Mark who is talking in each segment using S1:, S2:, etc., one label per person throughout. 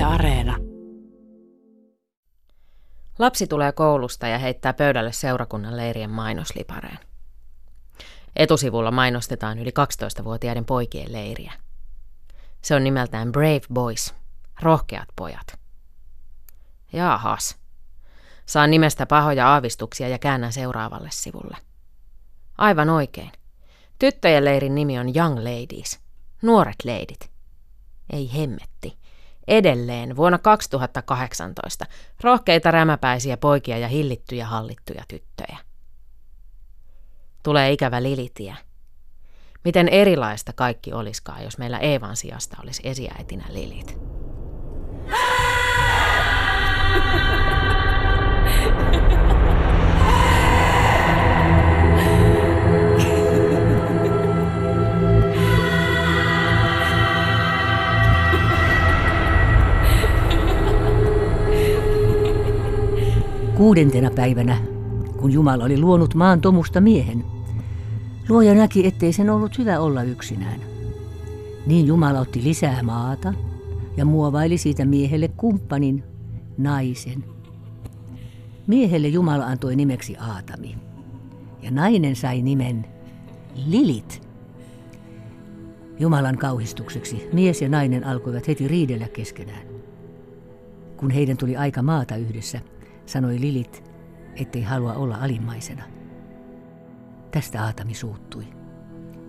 S1: Yle Areena.
S2: Lapsi tulee koulusta ja heittää pöydälle seurakunnan leirien mainoslipareen. Etusivulla mainostetaan yli 12-vuotiaiden poikien leiriä. Se on nimeltään Brave Boys, rohkeat pojat. Jaahas. Saan nimestä pahoja aavistuksia ja käännän seuraavalle sivulle. Aivan oikein. Tyttöjen leirin nimi on Young Ladies, nuoret leidit. Ei hemmetti. Edelleen vuonna 2018 rohkeita rämäpäisiä poikia ja hillittyjä hallittuja tyttöjä. Tulee ikävä lilitie. Miten erilaista kaikki olisikaan, jos meillä Eevan sijasta olisi esiäitinä lilit.
S3: Kuudentena päivänä, kun Jumala oli luonut maan tomusta miehen, luoja näki, ettei sen ollut hyvä olla yksinään. Niin Jumala otti lisää maata ja muovaili siitä miehelle kumppanin, naisen. Miehelle Jumala antoi nimeksi Aatami, ja nainen sai nimen Lilit. Jumalan kauhistukseksi mies ja nainen alkoivat heti riidellä keskenään. Kun heidän tuli aika maata yhdessä, sanoi Lilit, ettei halua olla alimmaisena. Tästä Aatami suuttui.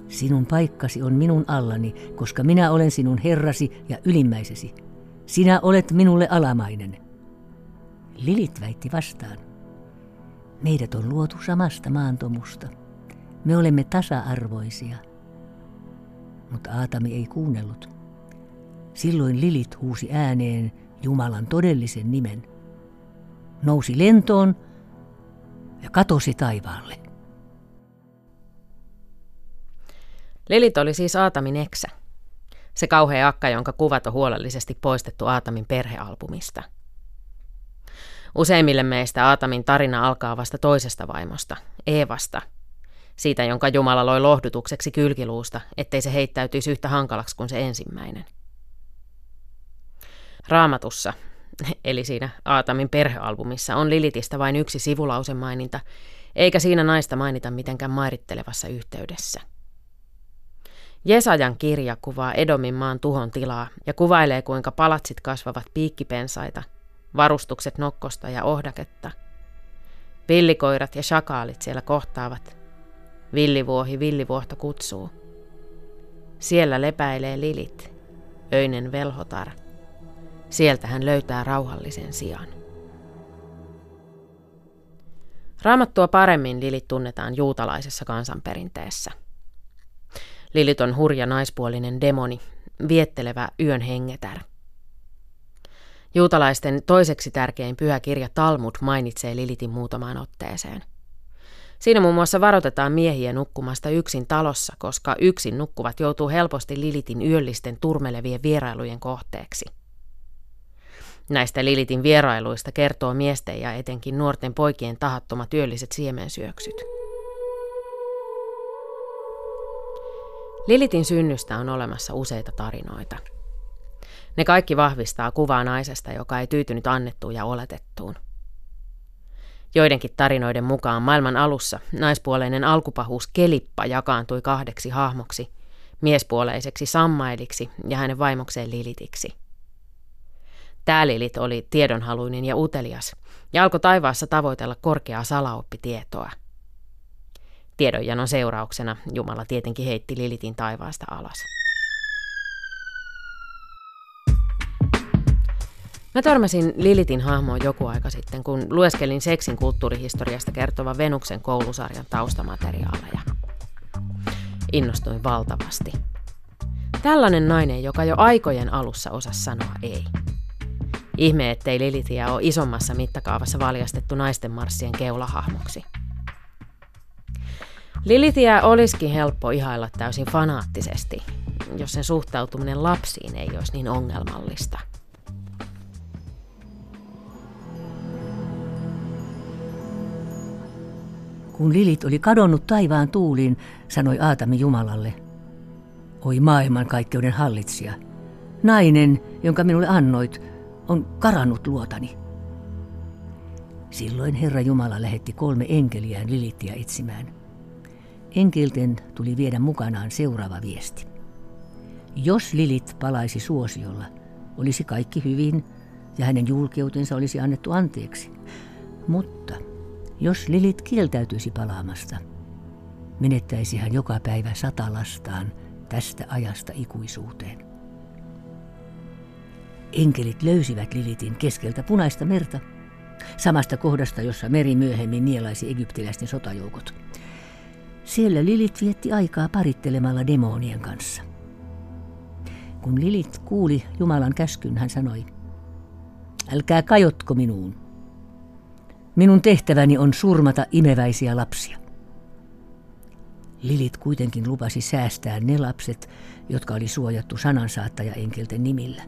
S3: Sinun paikkasi on minun allani, koska minä olen sinun herrasi ja ylimmäisesi. Sinä olet minulle alamainen. Lilit väitti vastaan. Meidät on luotu samasta maantomusta. Me olemme tasa-arvoisia. Mutta Aatami ei kuunnellut. Silloin Lilit huusi ääneen Jumalan todellisen nimen nousi lentoon ja katosi taivaalle.
S2: Lilit oli siis Aatamin eksä. Se kauhea akka, jonka kuvat on huolellisesti poistettu Aatamin perhealbumista. Useimmille meistä Aatamin tarina alkaa vasta toisesta vaimosta, Eevasta, siitä jonka Jumala loi lohdutukseksi kylkiluusta, ettei se heittäytyisi yhtä hankalaksi kuin se ensimmäinen. Raamatussa eli siinä Aatamin perhealbumissa, on Lilitistä vain yksi sivulausemaininta, eikä siinä naista mainita mitenkään mairittelevassa yhteydessä. Jesajan kirja kuvaa Edomin maan tuhon tilaa ja kuvailee, kuinka palatsit kasvavat piikkipensaita, varustukset nokkosta ja ohdaketta. Villikoirat ja shakaalit siellä kohtaavat. Villivuohi villivuohta kutsuu. Siellä lepäilee lilit, öinen velhotar – Sieltä hän löytää rauhallisen sijan. Raamattua paremmin Lilit tunnetaan juutalaisessa kansanperinteessä. Lilit on hurja naispuolinen demoni, viettelevä yön hengetär. Juutalaisten toiseksi tärkein pyhä kirja Talmud mainitsee Lilitin muutamaan otteeseen. Siinä muun muassa varoitetaan miehiä nukkumasta yksin talossa, koska yksin nukkuvat joutuu helposti Lilitin yöllisten turmelevien vierailujen kohteeksi – Näistä Lilitin vierailuista kertoo miesten ja etenkin nuorten poikien tahattomat työlliset siemensyöksyt. Lilitin synnystä on olemassa useita tarinoita. Ne kaikki vahvistaa kuvaa naisesta, joka ei tyytynyt annettuun ja oletettuun. Joidenkin tarinoiden mukaan maailman alussa naispuoleinen alkupahuus Kelippa jakaantui kahdeksi hahmoksi, miespuoleiseksi Sammailiksi ja hänen vaimokseen Lilitiksi – Täälilit oli tiedonhaluinen ja utelias ja alkoi taivaassa tavoitella korkeaa salaoppitietoa. Tiedonjanon seurauksena Jumala tietenkin heitti Lilitin taivaasta alas. Mä törmäsin Lilitin hahmoon joku aika sitten, kun lueskelin seksin kulttuurihistoriasta kertova Venuksen koulusarjan taustamateriaaleja. Innostuin valtavasti. Tällainen nainen, joka jo aikojen alussa osasi sanoa ei. Ihme, ettei Lilithia ole isommassa mittakaavassa valjastettu naisten marssien keulahahmoksi. Lilithia olisikin helppo ihailla täysin fanaattisesti, jos sen suhtautuminen lapsiin ei olisi niin ongelmallista.
S3: Kun Lilit oli kadonnut taivaan tuuliin, sanoi Aatami Jumalalle, Oi maailmankaikkeuden hallitsija, nainen, jonka minulle annoit, on karannut luotani. Silloin Herra Jumala lähetti kolme enkeliään Lilittiä etsimään. Enkelten tuli viedä mukanaan seuraava viesti. Jos Lilit palaisi suosiolla, olisi kaikki hyvin ja hänen julkeutensa olisi annettu anteeksi. Mutta jos Lilit kieltäytyisi palaamasta, menettäisi hän joka päivä sata lastaan tästä ajasta ikuisuuteen. Enkelit löysivät Lilitin keskeltä punaista merta, samasta kohdasta, jossa meri myöhemmin nielaisi egyptiläisten sotajoukot. Siellä Lilit vietti aikaa parittelemalla demonien kanssa. Kun Lilit kuuli Jumalan käskyn, hän sanoi, älkää kajotko minuun. Minun tehtäväni on surmata imeväisiä lapsia. Lilit kuitenkin lupasi säästää ne lapset, jotka oli suojattu sanansaattaja enkelten nimillä.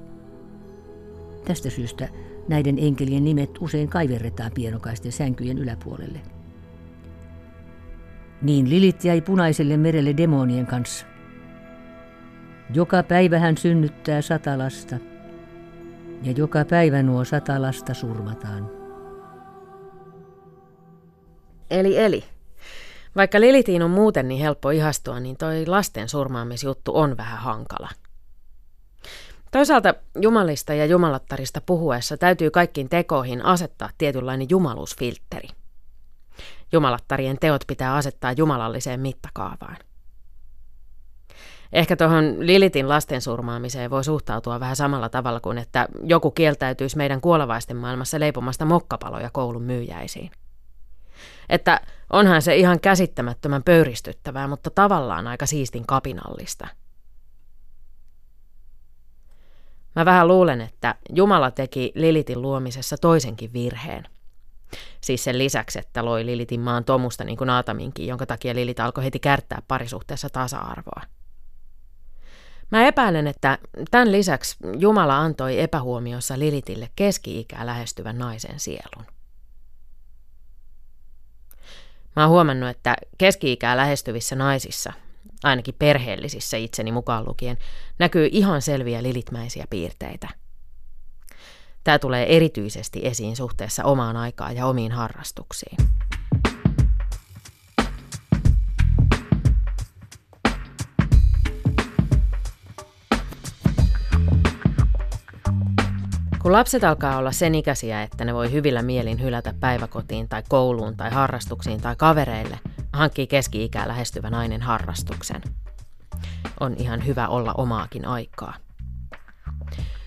S3: Tästä syystä näiden enkelien nimet usein kaiverretaan pienokaisten sänkyjen yläpuolelle. Niin Lilit jäi punaiselle merelle demonien kanssa. Joka päivä hän synnyttää sata lasta, ja joka päivä nuo sata lasta surmataan.
S2: Eli eli. Vaikka Lilitiin on muuten niin helppo ihastua, niin toi lasten surmaamisjuttu on vähän hankala. Toisaalta jumalista ja jumalattarista puhuessa täytyy kaikkiin tekoihin asettaa tietynlainen jumaluusfiltteri. Jumalattarien teot pitää asettaa jumalalliseen mittakaavaan. Ehkä tuohon Lilitin lasten surmaamiseen voi suhtautua vähän samalla tavalla kuin, että joku kieltäytyisi meidän kuolevaisten maailmassa leipomasta mokkapaloja koulun myyjäisiin. Että onhan se ihan käsittämättömän pöyristyttävää, mutta tavallaan aika siistin kapinallista. Mä vähän luulen, että Jumala teki Lilitin luomisessa toisenkin virheen. Siis sen lisäksi, että loi Lilitin maan tomusta niin kuin Aataminkin, jonka takia Lilit alkoi heti kärttää parisuhteessa tasa-arvoa. Mä epäilen, että tämän lisäksi Jumala antoi epähuomiossa Lilitille keski-ikää lähestyvän naisen sielun. Mä oon huomannut, että keski-ikää lähestyvissä naisissa, ainakin perheellisissä itseni mukaan lukien, näkyy ihan selviä lilitmäisiä piirteitä. Tämä tulee erityisesti esiin suhteessa omaan aikaan ja omiin harrastuksiin. Kun lapset alkaa olla sen ikäisiä, että ne voi hyvillä mielin hylätä päiväkotiin tai kouluun tai harrastuksiin tai kavereille, hankkii keski-ikää lähestyvä nainen harrastuksen. On ihan hyvä olla omaakin aikaa.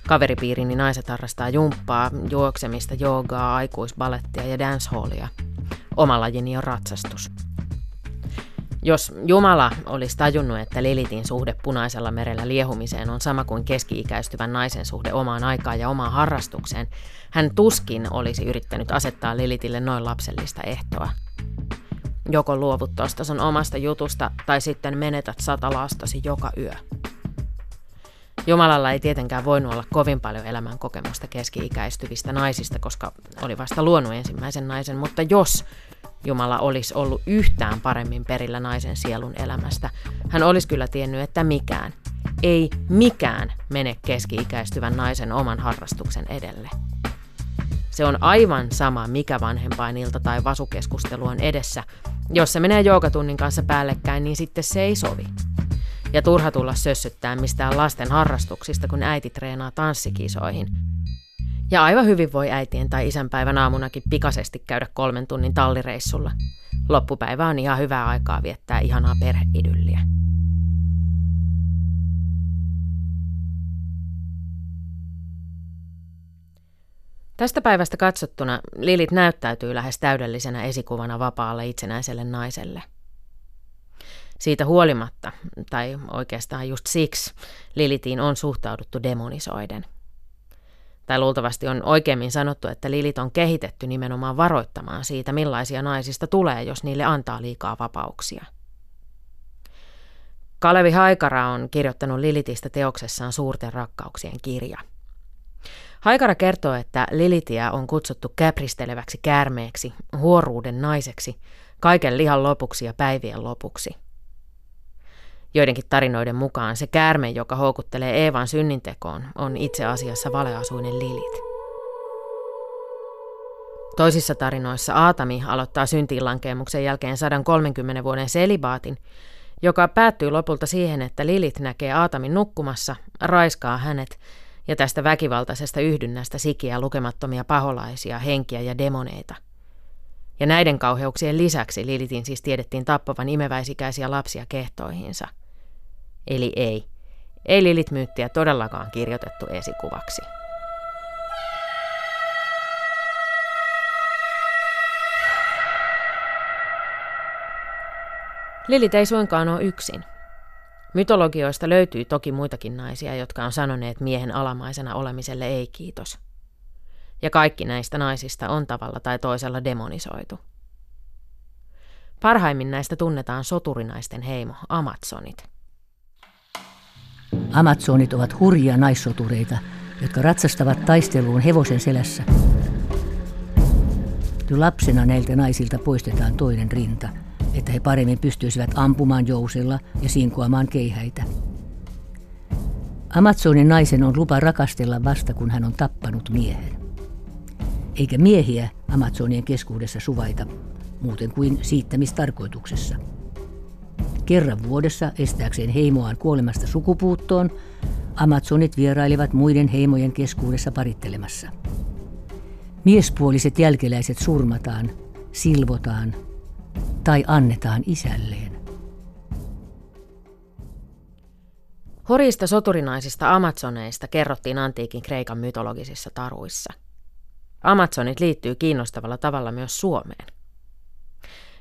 S2: Kaveripiirini naiset harrastaa jumppaa, juoksemista, joogaa, aikuisbalettia ja dancehallia. Oma lajini on ratsastus. Jos Jumala olisi tajunnut, että Lilitin suhde punaisella merellä liehumiseen on sama kuin keski-ikäistyvän naisen suhde omaan aikaan ja omaan harrastukseen, hän tuskin olisi yrittänyt asettaa Lilitille noin lapsellista ehtoa. Joko luovut tuosta sun omasta jutusta tai sitten menetät sata lastasi joka yö. Jumalalla ei tietenkään voinut olla kovin paljon elämän kokemusta keski-ikäistyvistä naisista, koska oli vasta luonut ensimmäisen naisen, mutta jos Jumala olisi ollut yhtään paremmin perillä naisen sielun elämästä, hän olisi kyllä tiennyt, että mikään, ei mikään mene keski-ikäistyvän naisen oman harrastuksen edelle. Se on aivan sama, mikä vanhempainilta tai vasukeskustelu on edessä. Jos se menee joogatunnin kanssa päällekkäin, niin sitten se ei sovi. Ja turha tulla sössyttää mistään lasten harrastuksista, kun äiti treenaa tanssikisoihin – ja aivan hyvin voi äitien tai isänpäivän aamunakin pikaisesti käydä kolmen tunnin tallireissulla. Loppupäivä on ihan hyvää aikaa viettää ihanaa perheidylliä. Tästä päivästä katsottuna Lilit näyttäytyy lähes täydellisenä esikuvana vapaalle itsenäiselle naiselle. Siitä huolimatta, tai oikeastaan just siksi, Lilitiin on suhtauduttu demonisoiden – tai luultavasti on oikeimmin sanottu, että lilit on kehitetty nimenomaan varoittamaan siitä, millaisia naisista tulee, jos niille antaa liikaa vapauksia. Kalevi Haikara on kirjoittanut Lilitistä teoksessaan Suurten rakkauksien kirja. Haikara kertoo, että Lilitiä on kutsuttu käpristeleväksi käärmeeksi, huoruuden naiseksi, kaiken lihan lopuksi ja päivien lopuksi – Joidenkin tarinoiden mukaan se käärme, joka houkuttelee Eevan synnintekoon, on itse asiassa valeasuinen Lilit. Toisissa tarinoissa Aatami aloittaa syntiinlankemuksen jälkeen 130 vuoden selibaatin, joka päättyy lopulta siihen, että Lilit näkee Aatamin nukkumassa, raiskaa hänet ja tästä väkivaltaisesta yhdynnästä sikiä lukemattomia paholaisia, henkiä ja demoneita. Ja näiden kauheuksien lisäksi Lilitin siis tiedettiin tappavan imeväisikäisiä lapsia kehtoihinsa. Eli ei. Ei Lilit-myyttiä todellakaan kirjoitettu esikuvaksi. Lilit ei suinkaan ole yksin. Mytologioista löytyy toki muitakin naisia, jotka on sanoneet miehen alamaisena olemiselle ei kiitos. Ja kaikki näistä naisista on tavalla tai toisella demonisoitu. Parhaimmin näistä tunnetaan soturinaisten heimo, Amazonit.
S3: Amazonit ovat hurjia naissotureita, jotka ratsastavat taisteluun hevosen selässä. Jo lapsena näiltä naisilta poistetaan toinen rinta – että he paremmin pystyisivät ampumaan jousilla ja sinkoamaan keihäitä. Amazonin naisen on lupa rakastella vasta, kun hän on tappanut miehen. Eikä miehiä Amazonien keskuudessa suvaita, muuten kuin siittämistarkoituksessa. Kerran vuodessa estääkseen heimoaan kuolemasta sukupuuttoon, Amazonit vierailivat muiden heimojen keskuudessa parittelemassa. Miespuoliset jälkeläiset surmataan, silvotaan tai annetaan isälleen.
S2: Horista soturinaisista Amazoneista kerrottiin antiikin Kreikan mytologisissa taruissa. Amazonit liittyy kiinnostavalla tavalla myös Suomeen.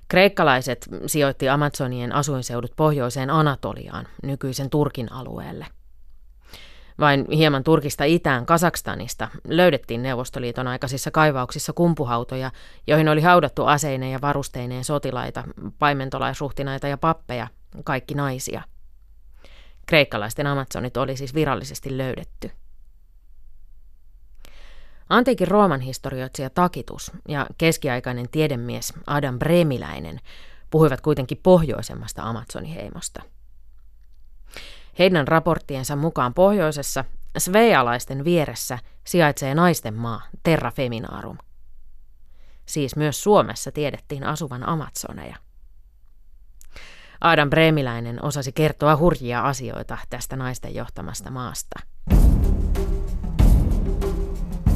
S2: Kreikkalaiset sijoitti Amazonien asuinseudut pohjoiseen Anatoliaan, nykyisen Turkin alueelle – vain hieman Turkista itään Kasakstanista löydettiin Neuvostoliiton aikaisissa kaivauksissa kumpuhautoja, joihin oli haudattu aseineen ja varusteineen sotilaita, paimentolaisruhtinaita ja pappeja, kaikki naisia. Kreikkalaisten amazonit oli siis virallisesti löydetty. Antiikin Rooman historioitsija Takitus ja keskiaikainen tiedemies Adam Bremiläinen puhuivat kuitenkin pohjoisemmasta Amazoniheimosta – heidän raporttiensa mukaan pohjoisessa Svealaisten vieressä sijaitsee naisten maa Terra Feminarum. Siis myös Suomessa tiedettiin asuvan Amazoneja. Adam Bremiläinen osasi kertoa hurjia asioita tästä naisten johtamasta maasta.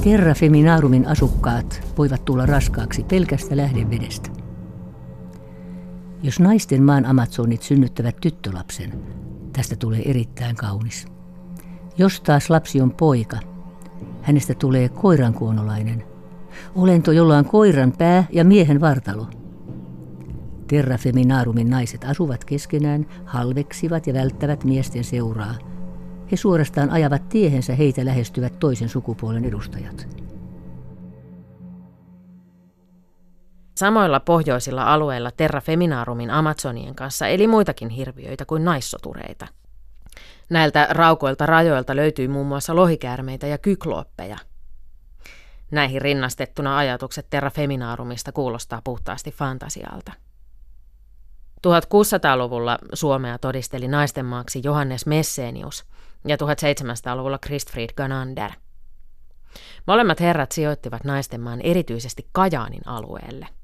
S3: Terra Feminarumin asukkaat voivat tulla raskaaksi pelkästä lähdevedestä. Jos naisten maan Amazonit synnyttävät tyttölapsen, Tästä tulee erittäin kaunis. Jos taas lapsi on poika, hänestä tulee koirankuonolainen. Olento, jolla on koiran pää ja miehen vartalo. Terra Feminarumin naiset asuvat keskenään, halveksivat ja välttävät miesten seuraa. He suorastaan ajavat tiehensä heitä lähestyvät toisen sukupuolen edustajat.
S2: Samoilla pohjoisilla alueilla Terra Feminarumin Amazonien kanssa eli muitakin hirviöitä kuin naissotureita. Näiltä raukoilta rajoilta löytyy muun muassa lohikäärmeitä ja kyklooppeja. Näihin rinnastettuna ajatukset Terra Feminarumista kuulostaa puhtaasti fantasialta. 1600-luvulla Suomea todisteli naistenmaaksi Johannes Messenius ja 1700-luvulla Christfried Ganander. Molemmat herrat sijoittivat naistenmaan erityisesti Kajaanin alueelle –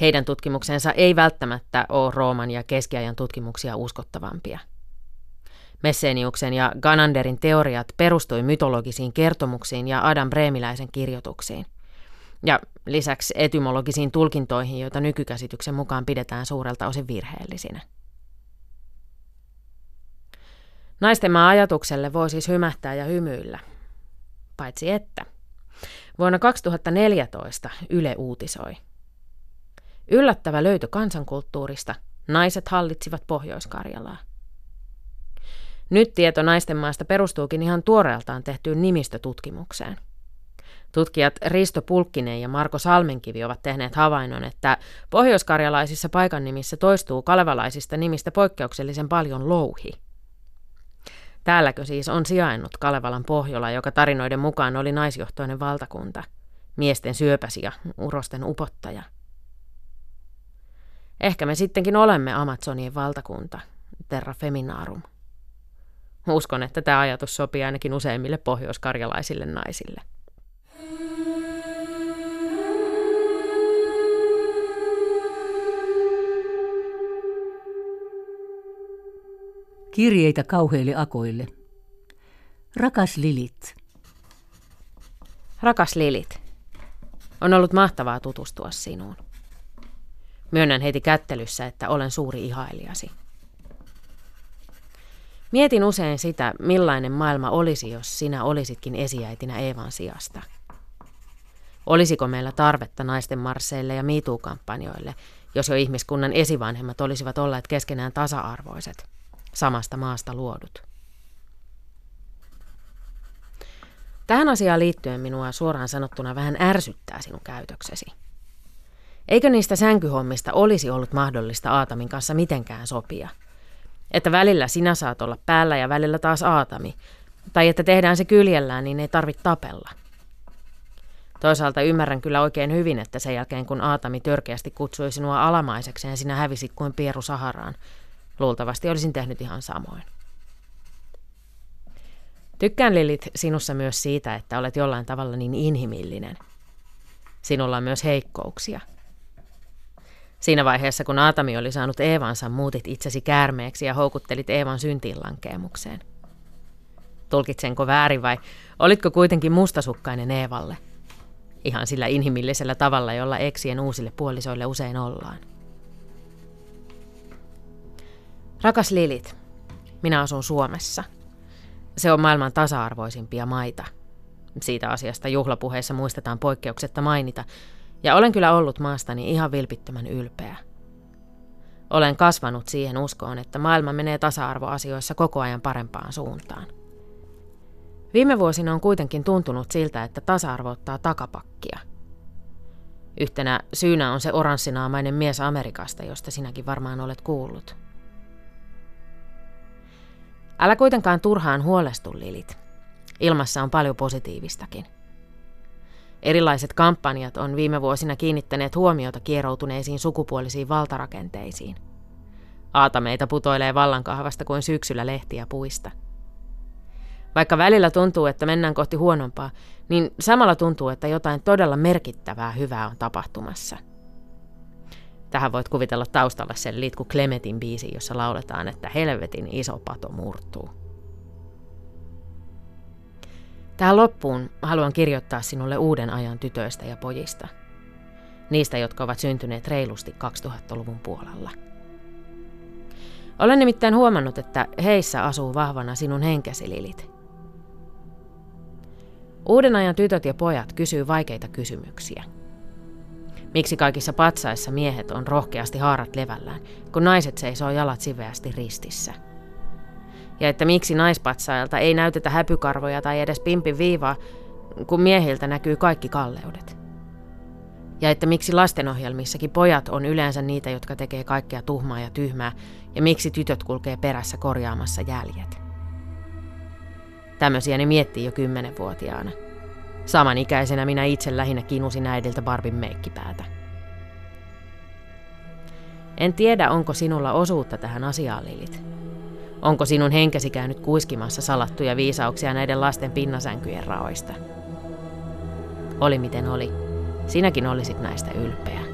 S2: heidän tutkimuksensa ei välttämättä ole Rooman ja keskiajan tutkimuksia uskottavampia. Messeniuksen ja Gananderin teoriat perustui mytologisiin kertomuksiin ja Adam Bremiläisen kirjoituksiin. Ja lisäksi etymologisiin tulkintoihin, joita nykykäsityksen mukaan pidetään suurelta osin virheellisinä. Naisten ajatukselle voi siis hymähtää ja hymyillä. Paitsi että. Vuonna 2014 Yle uutisoi – Yllättävä löytö kansankulttuurista. Naiset hallitsivat Pohjois-Karjalaa. Nyt tieto naisten maasta perustuukin ihan tuoreeltaan tehtyyn nimistötutkimukseen. Tutkijat Risto Pulkkinen ja Marko Salmenkivi ovat tehneet havainnon, että pohjoiskarjalaisissa paikan nimissä toistuu kalevalaisista nimistä poikkeuksellisen paljon louhi. Täälläkö siis on sijainnut Kalevalan Pohjola, joka tarinoiden mukaan oli naisjohtoinen valtakunta, miesten syöpäsi ja urosten upottaja – Ehkä me sittenkin olemme Amazonien valtakunta, Terra Feminarum. Uskon, että tämä ajatus sopii ainakin useimmille pohjoiskarjalaisille naisille.
S3: Kirjeitä kauheille akoille. Rakas Lilit.
S2: Rakas Lilit. On ollut mahtavaa tutustua sinuun. Myönnän heti kättelyssä, että olen suuri ihailijasi. Mietin usein sitä, millainen maailma olisi, jos sinä olisitkin esiäitinä Eevan sijasta. Olisiko meillä tarvetta naisten marsseille ja miituukampanjoille, jos jo ihmiskunnan esivanhemmat olisivat olleet keskenään tasa-arvoiset, samasta maasta luodut? Tähän asiaan liittyen minua suoraan sanottuna vähän ärsyttää sinun käytöksesi. Eikö niistä sänkyhommista olisi ollut mahdollista Aatamin kanssa mitenkään sopia? Että välillä sinä saat olla päällä ja välillä taas Aatami, tai että tehdään se kyljellään, niin ei tarvitse tapella. Toisaalta ymmärrän kyllä oikein hyvin, että sen jälkeen kun Aatami törkeästi kutsui sinua alamaisekseen, sinä hävisit kuin pieru Saharaan. Luultavasti olisin tehnyt ihan samoin. Tykkään Lilit sinussa myös siitä, että olet jollain tavalla niin inhimillinen. Sinulla on myös heikkouksia. Siinä vaiheessa, kun Aatami oli saanut Eevansa, muutit itsesi käärmeeksi ja houkuttelit Eevan syntiinlankeemukseen. Tulkitsenko väärin vai olitko kuitenkin mustasukkainen Eevalle? Ihan sillä inhimillisellä tavalla, jolla eksien uusille puolisoille usein ollaan. Rakas Lilit, minä asun Suomessa – se on maailman tasa-arvoisimpia maita. Siitä asiasta juhlapuheessa muistetaan poikkeuksetta mainita, ja olen kyllä ollut maastani ihan vilpittömän ylpeä. Olen kasvanut siihen uskoon, että maailma menee tasa-arvoasioissa koko ajan parempaan suuntaan. Viime vuosina on kuitenkin tuntunut siltä, että tasa-arvo ottaa takapakkia. Yhtenä syynä on se oranssinaamainen mies Amerikasta, josta sinäkin varmaan olet kuullut. Älä kuitenkaan turhaan huolestu, Lilit. Ilmassa on paljon positiivistakin. Erilaiset kampanjat on viime vuosina kiinnittäneet huomiota kieroutuneisiin sukupuolisiin valtarakenteisiin. Aatameita putoilee vallankahvasta kuin syksyllä lehtiä puista. Vaikka välillä tuntuu, että mennään kohti huonompaa, niin samalla tuntuu, että jotain todella merkittävää hyvää on tapahtumassa – Tähän voit kuvitella taustalla sen Litku Clemetin biisi, jossa lauletaan, että helvetin iso pato murtuu. Tähän loppuun haluan kirjoittaa sinulle uuden ajan tytöistä ja pojista. Niistä, jotka ovat syntyneet reilusti 2000-luvun puolella. Olen nimittäin huomannut, että heissä asuu vahvana sinun henkesi, Lilit. Uuden ajan tytöt ja pojat kysyy vaikeita kysymyksiä – Miksi kaikissa patsaissa miehet on rohkeasti haarat levällään, kun naiset seisoo jalat siveästi ristissä? Ja että miksi naispatsailta ei näytetä häpykarvoja tai edes pimpin viivaa, kun miehiltä näkyy kaikki kalleudet? Ja että miksi lastenohjelmissakin pojat on yleensä niitä, jotka tekee kaikkea tuhmaa ja tyhmää, ja miksi tytöt kulkee perässä korjaamassa jäljet? Tämmöisiä ne miettii jo kymmenenvuotiaana. Samanikäisenä minä itse lähinnä kinusin äidiltä Barbin meikkipäätä. En tiedä, onko sinulla osuutta tähän asiaan, Lilit. Onko sinun henkesi käynyt kuiskimassa salattuja viisauksia näiden lasten pinnasänkyjen raoista? Oli miten oli. Sinäkin olisit näistä ylpeä.